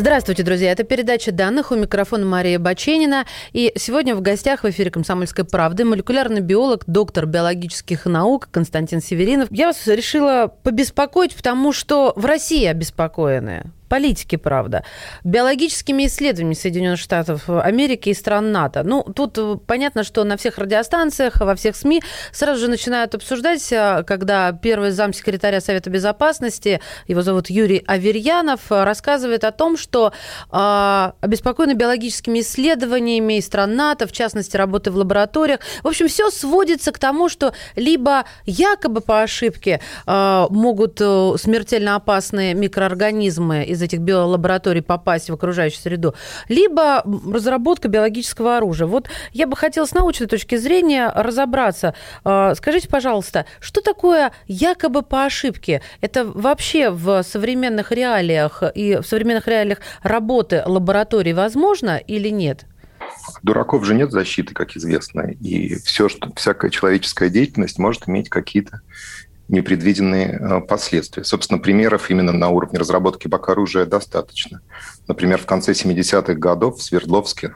Здравствуйте, друзья. Это передача данных. У микрофона Мария Баченина. И сегодня в гостях в эфире «Комсомольской правды» молекулярный биолог, доктор биологических наук Константин Северинов. Я вас решила побеспокоить, потому что в России обеспокоены политики, правда, биологическими исследованиями Соединенных Штатов Америки и стран НАТО. Ну, тут э, понятно, что на всех радиостанциях, во всех СМИ сразу же начинают обсуждать, э, когда первый замсекретаря Совета Безопасности, его зовут Юрий Аверьянов, э, рассказывает о том, что э, обеспокоены биологическими исследованиями из стран НАТО, в частности, работы в лабораториях. В общем, все сводится к тому, что либо якобы по ошибке э, могут смертельно опасные микроорганизмы из из этих биолабораторий попасть в окружающую среду, либо разработка биологического оружия. Вот я бы хотела с научной точки зрения разобраться. А, скажите, пожалуйста, что такое якобы по ошибке? Это вообще в современных реалиях и в современных реалиях работы лабораторий возможно или нет? Дураков же нет защиты, как известно, и все, что всякая человеческая деятельность может иметь какие-то непредвиденные э, последствия. Собственно, примеров именно на уровне разработки бак-оружия достаточно. Например, в конце 70-х годов в Свердловске,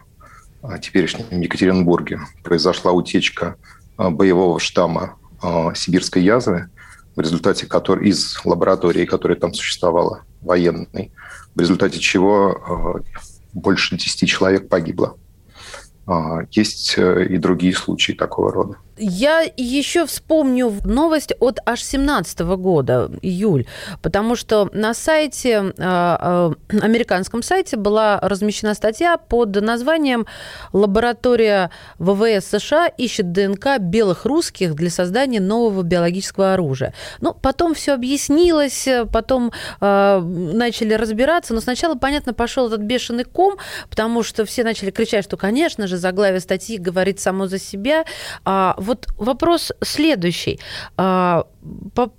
а, теперешнем Екатеринбурге, произошла утечка а, боевого штамма а, сибирской язвы, в результате которой из лаборатории, которая там существовала, военной, в результате чего больше 10 человек погибло. Есть э, и другие случаи такого рода. Я еще вспомню новость от аж 17 года, июль, потому что на сайте, а, а, американском сайте была размещена статья под названием «Лаборатория ВВС США ищет ДНК белых русских для создания нового биологического оружия». Ну, потом все объяснилось, потом э, начали разбираться, но сначала, понятно, пошел этот бешеный ком, потому что все начали кричать, что, конечно же, заглавие статьи говорит само за себя, а вот вопрос следующий. А,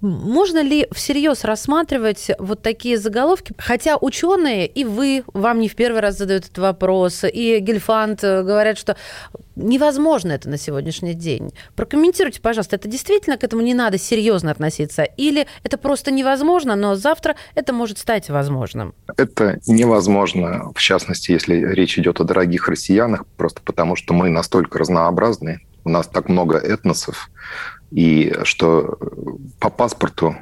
можно ли всерьез рассматривать вот такие заголовки? Хотя ученые, и вы, вам не в первый раз задают этот вопрос, и Гельфанд говорят, что невозможно это на сегодняшний день. Прокомментируйте, пожалуйста, это действительно к этому не надо серьезно относиться? Или это просто невозможно, но завтра это может стать возможным? Это невозможно, в частности, если речь идет о дорогих россиянах, просто потому что мы настолько разнообразны, у нас так много этносов, и что по паспорту,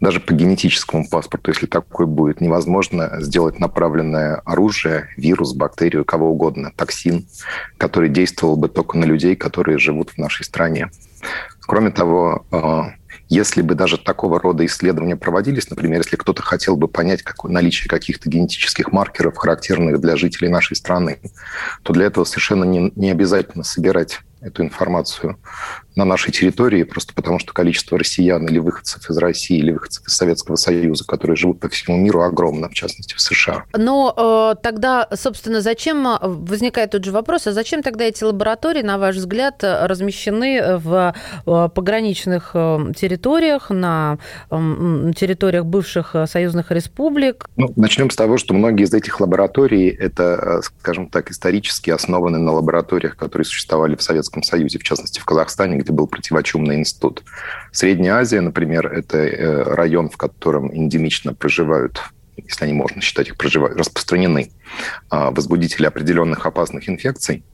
даже по генетическому паспорту, если такой будет, невозможно сделать направленное оружие, вирус, бактерию, кого угодно, токсин, который действовал бы только на людей, которые живут в нашей стране. Кроме того, э, если бы даже такого рода исследования проводились, например, если кто-то хотел бы понять какое наличие каких-то генетических маркеров, характерных для жителей нашей страны, то для этого совершенно не, не обязательно собирать эту информацию на нашей территории, просто потому что количество россиян или выходцев из России, или выходцев из Советского Союза, которые живут по всему миру, огромно, в частности, в США. Но э, тогда, собственно, зачем, э, возникает тот же вопрос, а зачем тогда эти лаборатории, на ваш взгляд, размещены в э, пограничных э, территориях, на территориях бывших союзных республик? Ну, начнем с того, что многие из этих лабораторий, это, скажем так, исторически основаны на лабораториях, которые существовали в Советском Союзе, в частности, в Казахстане, где был противочумный институт. Средняя Азия, например, это э, район, в котором эндемично проживают если они можно считать их проживают, распространены а, возбудители определенных опасных инфекций.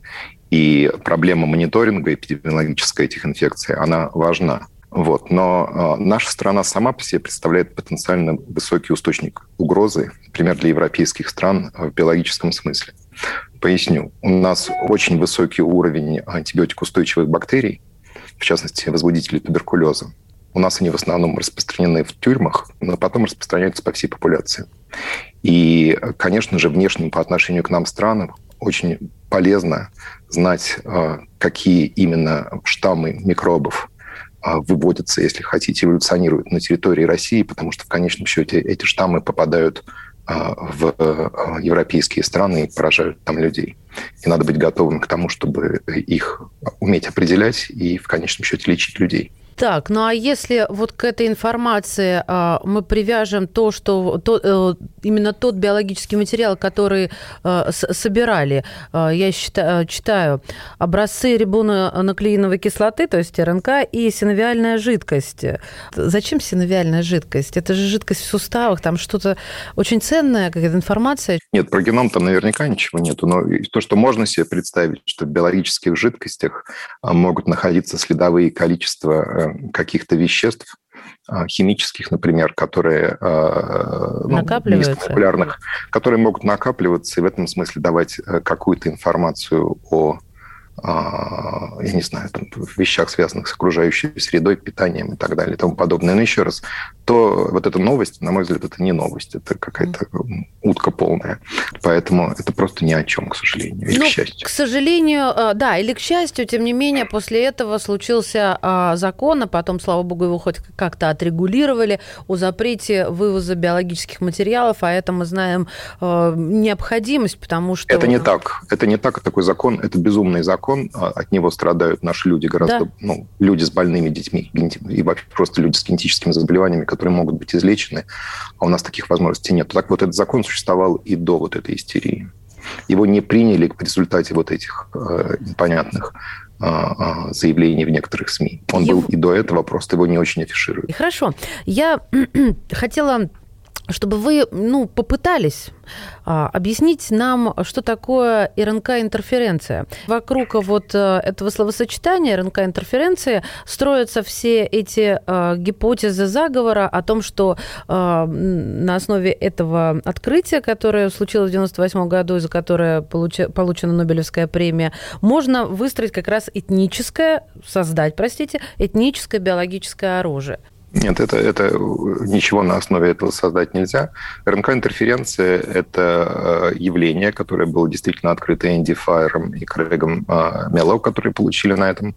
И проблема мониторинга эпидемиологической этих инфекций, она важна. Вот. Но э, наша страна сама по себе представляет потенциально высокий источник угрозы, например, для европейских стран в биологическом смысле. Поясню. У нас очень высокий уровень антибиотикоустойчивых бактерий, в частности, возбудителей туберкулеза. У нас они в основном распространены в тюрьмах, но потом распространяются по всей популяции. И, конечно же, внешним по отношению к нам странам очень полезно знать, а, какие именно штаммы микробов выводятся, если хотите, эволюционируют на территории России, потому что в конечном счете эти штаммы попадают в европейские страны и поражают там людей. И надо быть готовым к тому, чтобы их уметь определять и в конечном счете лечить людей. Так, ну а если вот к этой информации а, мы привяжем то, что то, э, именно тот биологический материал, который э, с, собирали, э, я считаю, читаю образцы рибонуклеиновой кислоты, то есть РНК, и синовиальная жидкость. Зачем синовиальная жидкость? Это же жидкость в суставах, там что-то очень ценная какая-то информация. Нет, про геном там наверняка ничего нету, но то, что можно себе представить, что в биологических жидкостях могут находиться следовые количества каких-то веществ, а, химических, например, которые а, ну, популярных, которые могут накапливаться и в этом смысле давать э, какую-то информацию о а, я не знаю, там, в вещах, связанных с окружающей средой, питанием и так далее и тому подобное. Но еще раз, то вот эта новость, на мой взгляд, это не новость, это какая-то утка полная. Поэтому это просто ни о чем, к сожалению, или ну, к счастью. К сожалению, э, да, или к счастью, тем не менее, после этого случился а, закон, а потом, слава богу, его хоть как-то отрегулировали о запрете вывоза биологических материалов, а это мы знаем э, необходимость, потому что... Это не так. Это не так. Такой закон, это безумный закон а от него страдают наши люди гораздо, да. ну, люди с больными детьми и вообще просто люди с генетическими заболеваниями, которые могут быть излечены, а у нас таких возможностей нет. Так вот, этот закон существовал и до вот этой истерии. Его не приняли в результате вот этих э, непонятных э, э, заявлений в некоторых СМИ. Он его... был и до этого, просто его не очень афишируют. Хорошо. Я хотела чтобы вы ну, попытались а, объяснить нам, что такое РНК-интерференция. Вокруг вот э, этого словосочетания РНК-интерференции строятся все эти а, гипотезы заговора о том, что а, на основе этого открытия, которое случилось в 1998 году, и за которое получи, получена Нобелевская премия, можно выстроить как раз этническое, создать, простите, этническое биологическое оружие. Нет, это, это ничего на основе этого создать нельзя. РНК-интерференция – это э, явление, которое было действительно открыто Энди Файером и Крэгом э, Меллоу, которые получили на этом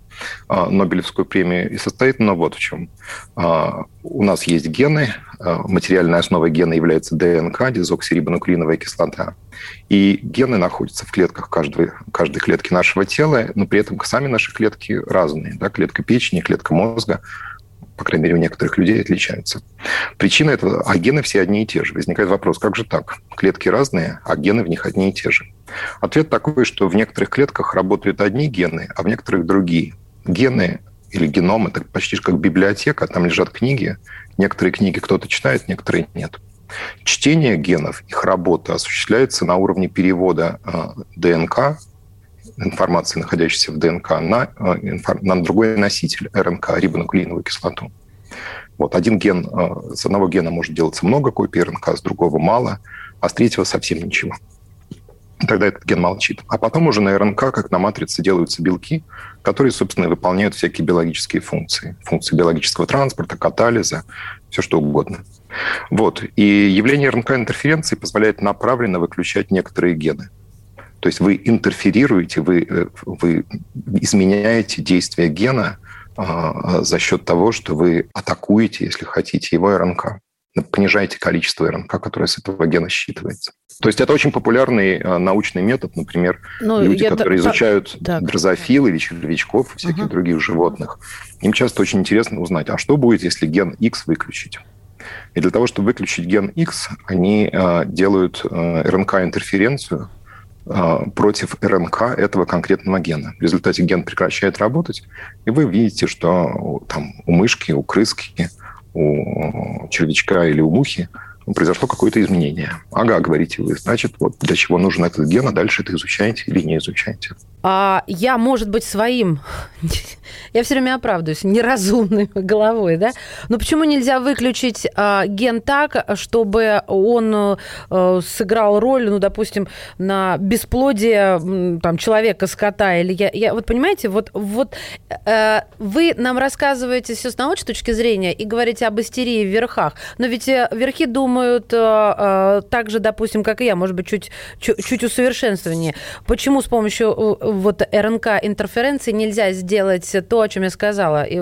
э, Нобелевскую премию. И состоит оно вот в чем. У нас есть гены, материальной основой гена является ДНК, дезоксирибонуклеиновая кислота. И гены находятся в клетках каждой, каждой клетки нашего тела, но при этом сами наши клетки разные. Да? Клетка печени, клетка мозга – по крайней мере, у некоторых людей отличаются. Причина этого, а гены все одни и те же. Возникает вопрос, как же так? Клетки разные, а гены в них одни и те же. Ответ такой, что в некоторых клетках работают одни гены, а в некоторых другие. Гены или геном – это почти как библиотека, там лежат книги. Некоторые книги кто-то читает, некоторые нет. Чтение генов, их работа осуществляется на уровне перевода э, ДНК информации, находящейся в ДНК, на, э, на другой носитель РНК, рибонуклеиновую кислоту. Вот один ген, э, с одного гена может делаться много копий РНК, с другого мало, а с третьего совсем ничего. Тогда этот ген молчит. А потом уже на РНК, как на матрице, делаются белки, которые, собственно, выполняют всякие биологические функции. Функции биологического транспорта, катализа, все что угодно. Вот. И явление РНК-интерференции позволяет направленно выключать некоторые гены. То есть вы интерферируете, вы, э, вы изменяете действие гена а, за счет того, что вы атакуете, если хотите, его РНК понижаете количество РНК, которое с этого гена считывается. То есть это очень популярный а, научный метод, например, ну, люди, которые да, изучают так. дрозофил или червячков и всяких угу. других животных. Им часто очень интересно узнать, а что будет, если ген X выключить? И для того, чтобы выключить ген X, они э, делают э, РНК-интерференцию, а, против РНК этого конкретного гена. В результате ген прекращает работать, и вы видите, что там у мышки, у крыски, у червячка или у мухи произошло какое-то изменение. Ага, говорите вы, значит, вот для чего нужен этот ген, а дальше это изучаете или не изучаете. А я, может быть, своим, я все время оправдываюсь, неразумной головой, да? Но почему нельзя выключить а, ген так, чтобы он а, сыграл роль, ну, допустим, на бесплодие там, человека, скота? Или я, я вот понимаете, вот, вот а, вы нам рассказываете все с научной точки зрения и говорите об истерии в верхах, но ведь верхи думают, думают так же, допустим, как и я, может быть, чуть, чуть, чуть усовершенствованнее. Почему с помощью вот РНК-интерференции нельзя сделать то, о чем я сказала? И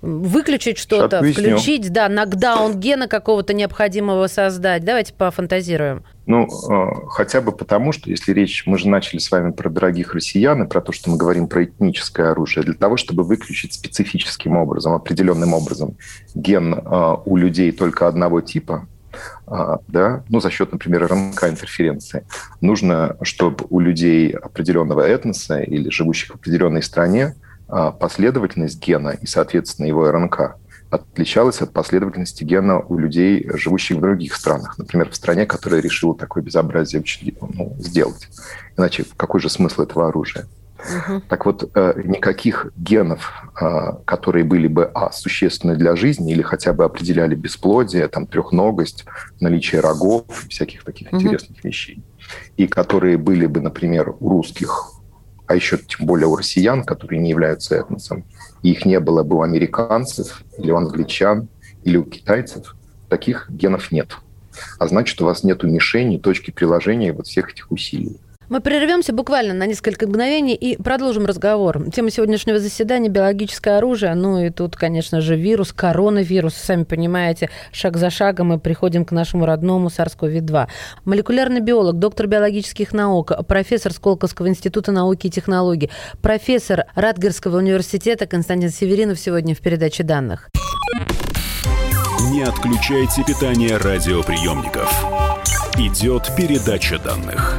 выключить что-то, включить, да, нокдаун гена какого-то необходимого создать. Давайте пофантазируем. Ну, э, хотя бы потому, что если речь, мы же начали с вами про дорогих россиян и про то, что мы говорим про этническое оружие, для того, чтобы выключить специфическим образом, определенным образом ген э, у людей только одного типа, э, да, ну, за счет, например, РНК-интерференции, нужно, чтобы у людей определенного этноса или живущих в определенной стране последовательность гена и, соответственно, его РНК отличалась от последовательности гена у людей, живущих в других странах. Например, в стране, которая решила такое безобразие ну, сделать. Иначе какой же смысл этого оружия? Угу. Так вот, э, никаких генов, э, которые были бы а, существенны для жизни или хотя бы определяли бесплодие, там, трехногость, наличие рогов, всяких таких угу. интересных вещей, и которые были бы, например, у русских, а еще тем более у россиян, которые не являются этносом, их не было бы у американцев или у англичан или у китайцев, таких генов нет. А значит, у вас нет мишени, точки приложения вот всех этих усилий. Мы прервемся буквально на несколько мгновений и продолжим разговор. Тема сегодняшнего заседания – биологическое оружие. Ну и тут, конечно же, вирус, коронавирус. Сами понимаете, шаг за шагом мы приходим к нашему родному SARS-CoV-2. Молекулярный биолог, доктор биологических наук, профессор Сколковского института науки и технологий, профессор Радгерского университета Константин Северинов сегодня в передаче данных. Не отключайте питание радиоприемников. Идет передача данных.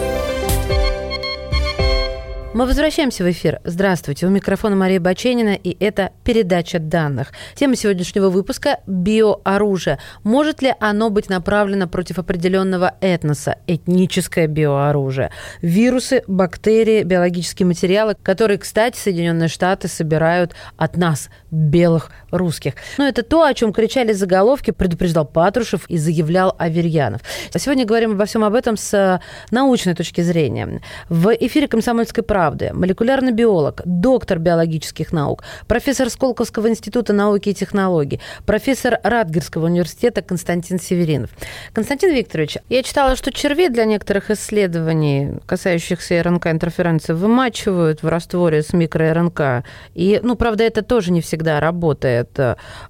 Мы возвращаемся в эфир. Здравствуйте. У микрофона Мария Баченина, и это передача данных. Тема сегодняшнего выпуска – биооружие. Может ли оно быть направлено против определенного этноса? Этническое биооружие. Вирусы, бактерии, биологические материалы, которые, кстати, Соединенные Штаты собирают от нас, белых русских. Но это то, о чем кричали заголовки, предупреждал Патрушев и заявлял Аверьянов. Сегодня говорим обо всем об этом с научной точки зрения. В эфире «Комсомольской правды» правды, молекулярный биолог, доктор биологических наук, профессор Сколковского института науки и технологий, профессор Радгерского университета Константин Северинов. Константин Викторович, я читала, что червей для некоторых исследований, касающихся РНК-интерференции, вымачивают в растворе с микро-РНК. И, ну, правда, это тоже не всегда работает.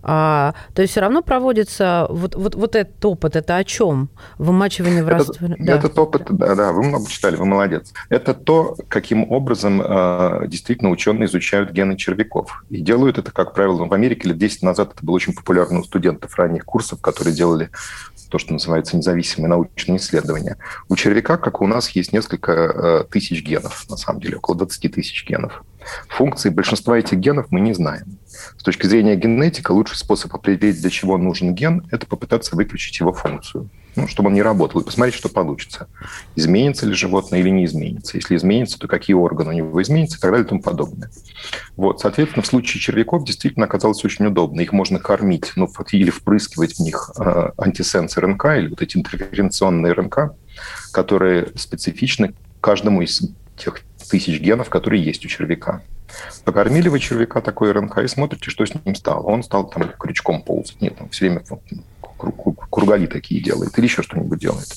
А, то есть все равно проводится вот, вот, вот этот опыт. Это о чем? Вымачивание в растворе? Этот, да. этот опыт, да, да, вы много читали, вы молодец. Это то, каким образом образом э, действительно ученые изучают гены червяков. И делают это, как правило, в Америке лет 10 назад это было очень популярно у студентов ранних курсов, которые делали то, что называется независимые научные исследования. У червяка, как у нас, есть несколько э, тысяч генов, на самом деле, около 20 тысяч генов. Функции большинства этих генов мы не знаем. С точки зрения генетика, лучший способ определить, для чего нужен ген, это попытаться выключить его функцию ну, чтобы он не работал, и посмотреть, что получится. Изменится ли животное или не изменится. Если изменится, то какие органы у него изменятся и так далее и тому подобное. Вот, соответственно, в случае червяков действительно оказалось очень удобно. Их можно кормить, ну, или впрыскивать в них э, антисенс РНК или вот эти интерференционные РНК, которые специфичны каждому из тех тысяч генов, которые есть у червяка. Покормили вы червяка такой РНК и смотрите, что с ним стало. Он стал там крючком ползать. Нет, он все время кругови такие делает или еще что-нибудь делает.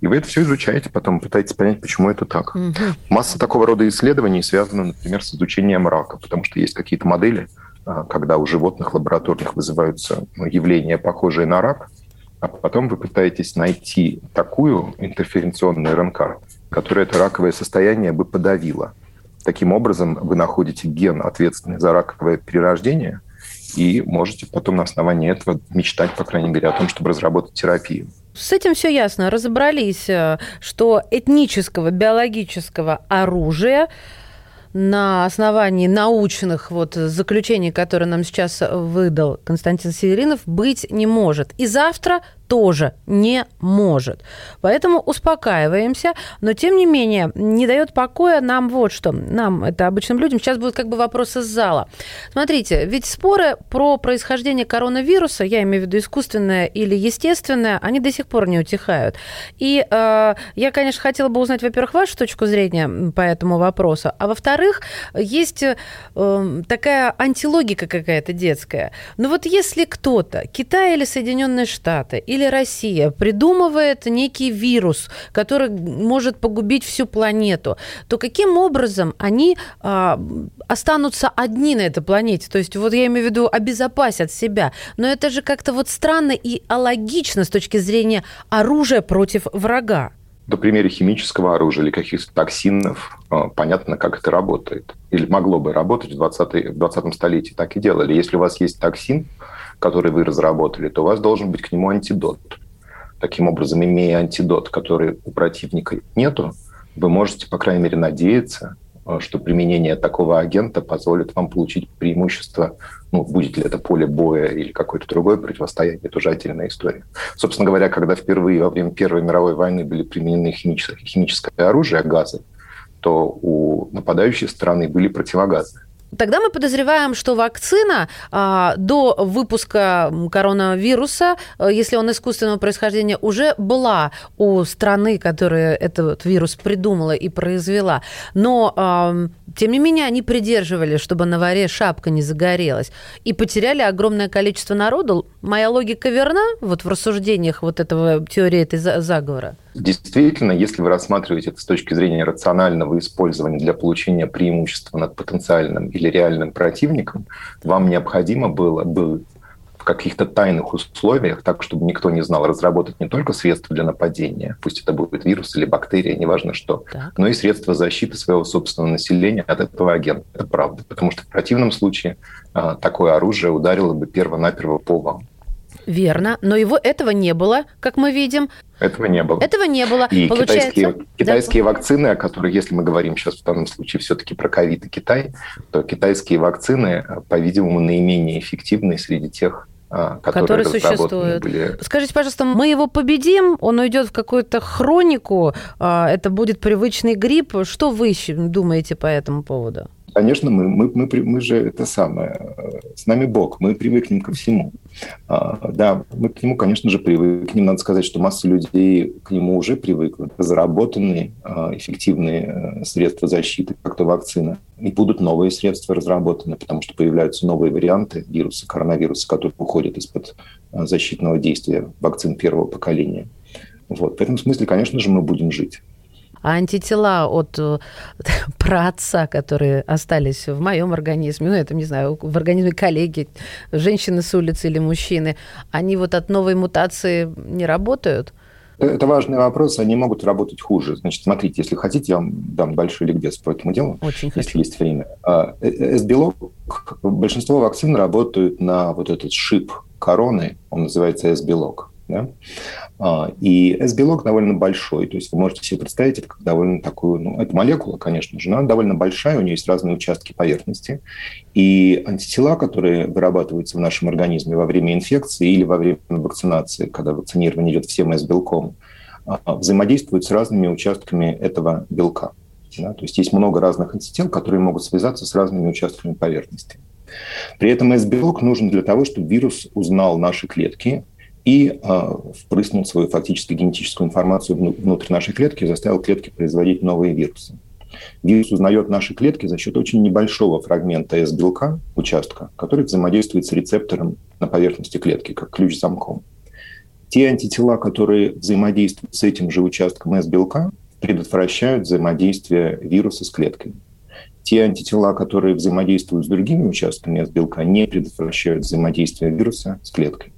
И вы это все изучаете, потом пытаетесь понять, почему это так. Угу. Масса такого рода исследований связана, например, с изучением рака, потому что есть какие-то модели, а, когда у животных лабораторных вызываются ну, явления, похожие на рак, а потом вы пытаетесь найти такую интерференционную РНК, которая это раковое состояние бы подавила. Таким образом, вы находите ген, ответственный за раковое перерождение, и можете потом на основании этого мечтать, по крайней мере, о том, чтобы разработать терапию. С этим все ясно. Разобрались, э, что этнического биологического оружия на основании научных вот заключений, которые нам сейчас выдал Константин Северинов, быть не может. И завтра тоже не может. Поэтому успокаиваемся, но тем не менее не дает покоя нам вот что. Нам, это обычным людям, сейчас будут как бы вопросы из зала. Смотрите, ведь споры про происхождение коронавируса, я имею в виду искусственное или естественное, они до сих пор не утихают. И э, я, конечно, хотела бы узнать, во-первых, вашу точку зрения по этому вопросу, а во-вторых, есть э, такая антилогика какая-то детская. Но вот если кто-то, Китай или Соединенные Штаты, или или Россия придумывает некий вирус, который может погубить всю планету, то каким образом они а, останутся одни на этой планете? То есть вот я имею в виду обезопасят себя. Но это же как-то вот странно и алогично с точки зрения оружия против врага. На примере химического оружия или каких-то токсинов а, понятно, как это работает. Или могло бы работать в 20, в 20 столетии. Так и делали. Если у вас есть токсин, который вы разработали, то у вас должен быть к нему антидот. Таким образом, имея антидот, который у противника нету, вы можете, по крайней мере, надеяться, э, что применение такого агента позволит вам получить преимущество, ну, будет ли это поле боя или какое-то другое противостояние, это уже отдельная история. Собственно говоря, когда впервые во время Первой мировой войны были применены химическое, химическое оружие, газы, то у нападающей страны были противогазы. Тогда мы подозреваем, что вакцина а, до выпуска коронавируса, э, если он искусственного происхождения, уже была у страны, которая этот вирус придумала и произвела. Но, а, тем не менее, они придерживали, чтобы на варе шапка не загорелась. И потеряли огромное количество народу. Моя логика верна вот в рассуждениях вот этого теории этой заговора? Действительно, если вы рассматриваете это с точки зрения рационального использования для получения преимущества над потенциальным или реальным противником, вам необходимо было бы в каких-то тайных условиях, так, чтобы никто не знал, разработать не только средства для нападения, пусть это будет вирус или бактерия, неважно что, так. но и средства защиты своего собственного населения от этого агента. Это правда, потому что в противном случае а, такое оружие ударило бы перво-наперво по вам. Верно, но его этого не было, как мы видим. Этого не было. Этого не было. И Получается, китайские, китайские да. вакцины, о которых, если мы говорим сейчас в данном случае все-таки про ковид и Китай, то китайские вакцины, по-видимому, наименее эффективны среди тех, а, которые, которые существуют. Были. Скажите, пожалуйста, мы его победим, он уйдет в какую-то хронику, а, это будет привычный грипп. Что вы думаете по этому поводу? Конечно, мы, мы, мы, мы же это самое, с нами Бог, мы привыкнем ко всему. А, да, мы к нему, конечно же, привыкнем. Надо сказать, что масса людей к нему уже привыкла. Разработаны а, эффективные э, средства защиты, как-то вакцина. И будут новые средства разработаны, потому что появляются новые варианты вируса, коронавируса, которые уходят из-под а, защитного действия вакцин первого поколения. Вот. В этом смысле, конечно же, мы будем жить. А антитела от э, праотца, которые остались в моем организме, ну, это, не знаю, в организме коллеги, женщины с улицы или мужчины, они вот от новой мутации не работают? Это важный вопрос, они могут работать хуже. Значит, смотрите, если хотите, я вам дам большой ликбез по этому делу, Очень если хочу. есть время. А, э, э, С-белок, большинство вакцин работают на вот этот шип короны, он называется С-белок. Да? А, и S-белок довольно большой, то есть вы можете себе представить это как довольно такую, ну, это молекула, конечно же, но она довольно большая, у нее есть разные участки поверхности, и антитела, которые вырабатываются в нашем организме во время инфекции или во время вакцинации, когда вакцинирование идет всем S-белком, а, взаимодействуют с разными участками этого белка. Да? То есть есть много разных антител, которые могут связаться с разными участками поверхности. При этом S-белок нужен для того, чтобы вирус узнал наши клетки и э, впрыснул свою фактически генетическую информацию внутрь нашей клетки и заставил клетки производить новые вирусы. Вирус узнает наши клетки за счет очень небольшого фрагмента S-белка, участка, который взаимодействует с рецептором на поверхности клетки, как ключ замком. Те антитела, которые взаимодействуют с этим же участком S-белка, предотвращают взаимодействие вируса с клеткой. Те антитела, которые взаимодействуют с другими участками S-белка, не предотвращают взаимодействие вируса с клеткой.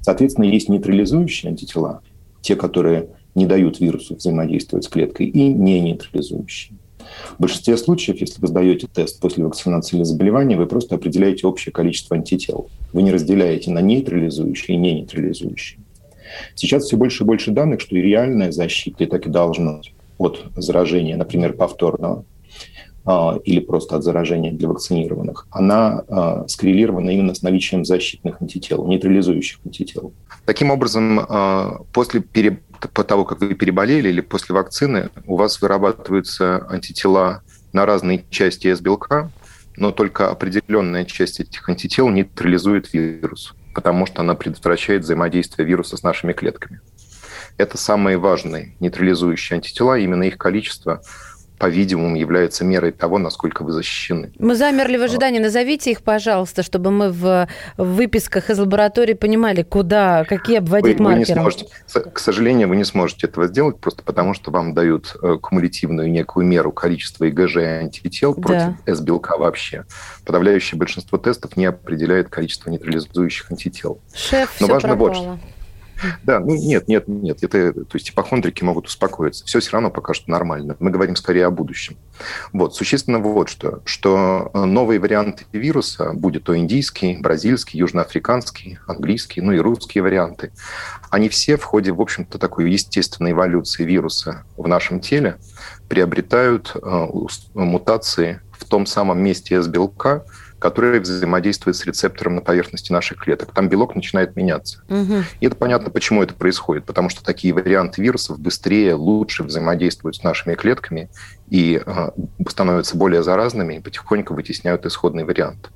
Соответственно, есть нейтрализующие антитела, те, которые не дают вирусу взаимодействовать с клеткой, и не нейтрализующие. В большинстве случаев, если вы сдаете тест после вакцинации или заболевания, вы просто определяете общее количество антител. Вы не разделяете на нейтрализующие и не нейтрализующие. Сейчас все больше и больше данных, что и реальная защита, и так и должна от заражения, например, повторного, или просто от заражения для вакцинированных, она а, скоррелирована именно с наличием защитных антител, нейтрализующих антител. Таким образом, а, после пере... по того, как вы переболели или после вакцины, у вас вырабатываются антитела на разные части S-белка, но только определенная часть этих антител нейтрализует вирус, потому что она предотвращает взаимодействие вируса с нашими клетками. Это самые важные нейтрализующие антитела, именно их количество – по-видимому, является мерой того, насколько вы защищены. Мы замерли в ожидании. Назовите их, пожалуйста, чтобы мы в выписках из лаборатории понимали, куда, какие обводить вы, маркеры. Вы не сможете, к сожалению, вы не сможете этого сделать, просто потому что вам дают э, кумулятивную некую меру количества ИГЖ и антител да. против С-белка вообще. Подавляющее большинство тестов не определяет количество нейтрализующих антител. Шеф, Но важно пропало. вот да, ну нет, нет, нет. Это, то есть ипохондрики могут успокоиться. Все все равно пока что нормально. Мы говорим скорее о будущем. Вот, существенно вот что, что э, новые варианты вируса, будет то индийский, бразильский, южноафриканский, английский, ну и русские варианты, они все в ходе, в общем-то, такой естественной эволюции вируса в нашем теле приобретают э, мутации в том самом месте S-белка, который взаимодействует с рецептором на поверхности наших клеток. Там белок начинает меняться. Угу. И это понятно, почему это происходит. Потому что такие варианты вирусов быстрее, лучше взаимодействуют с нашими клетками и э, становятся более заразными и потихоньку вытесняют исходный вариант.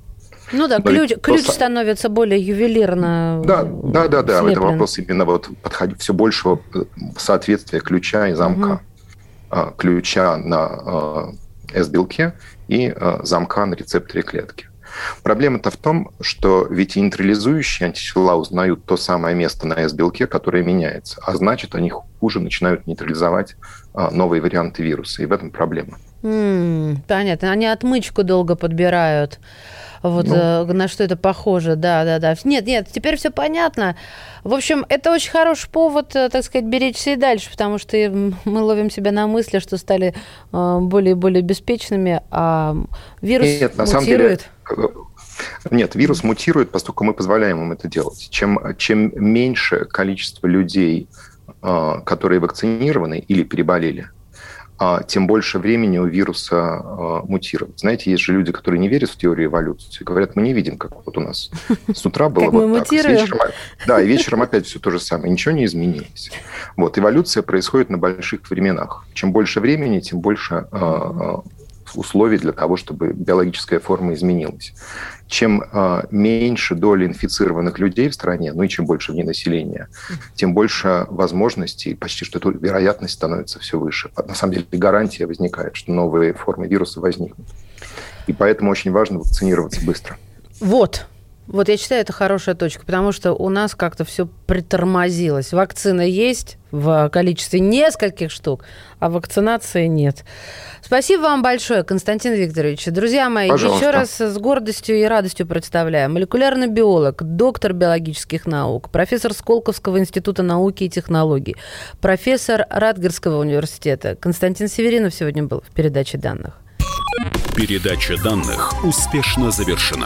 Ну да, Но ключ, ключ становится более ювелирно. Да, да, да, да. Это вопрос именно вот подходить все большего э, соответствия ключа и замка. Угу. Ключа на S-белке и замка на рецепторе клетки. Проблема-то в том, что ведь нейтрализующие антитела узнают то самое место на S-белке, которое меняется, а значит, они хуже начинают нейтрализовать а, новые варианты вируса, и в этом проблема. Mm, понятно, они отмычку долго подбирают. Вот ну. э, на что это похоже, да, да, да. Нет, нет, теперь все понятно. В общем, это очень хороший повод, э, так сказать, беречься и дальше, потому что мы ловим себя на мысли, что стали э, более и более беспечными, а вирус нет, на мутирует. Самом деле, нет, вирус мутирует, поскольку мы позволяем им это делать. Чем, чем меньше количество людей, которые вакцинированы или переболели, а тем больше времени у вируса а, мутировать. Знаете, есть же люди, которые не верят в теорию эволюции, говорят, мы не видим, как вот у нас с утра было вот так. Вечером, да, и вечером опять все то же самое, ничего не изменилось. Вот, эволюция происходит на больших временах. Чем больше времени, тем больше условий для того, чтобы биологическая форма изменилась. Чем э, меньше доля инфицированных людей в стране, ну и чем больше в ней населения, тем больше возможностей, почти что вероятность становится все выше. На самом деле гарантия возникает, что новые формы вируса возникнут. И поэтому очень важно вакцинироваться быстро. Вот, вот я считаю, это хорошая точка, потому что у нас как-то все притормозилось. Вакцина есть в количестве нескольких штук, а вакцинации нет. Спасибо вам большое, Константин Викторович. Друзья мои, Пожалуйста. еще раз с гордостью и радостью представляю. Молекулярный биолог, доктор биологических наук, профессор Сколковского института науки и технологий, профессор Радгерского университета. Константин Северинов сегодня был в передаче данных. Передача данных успешно завершена.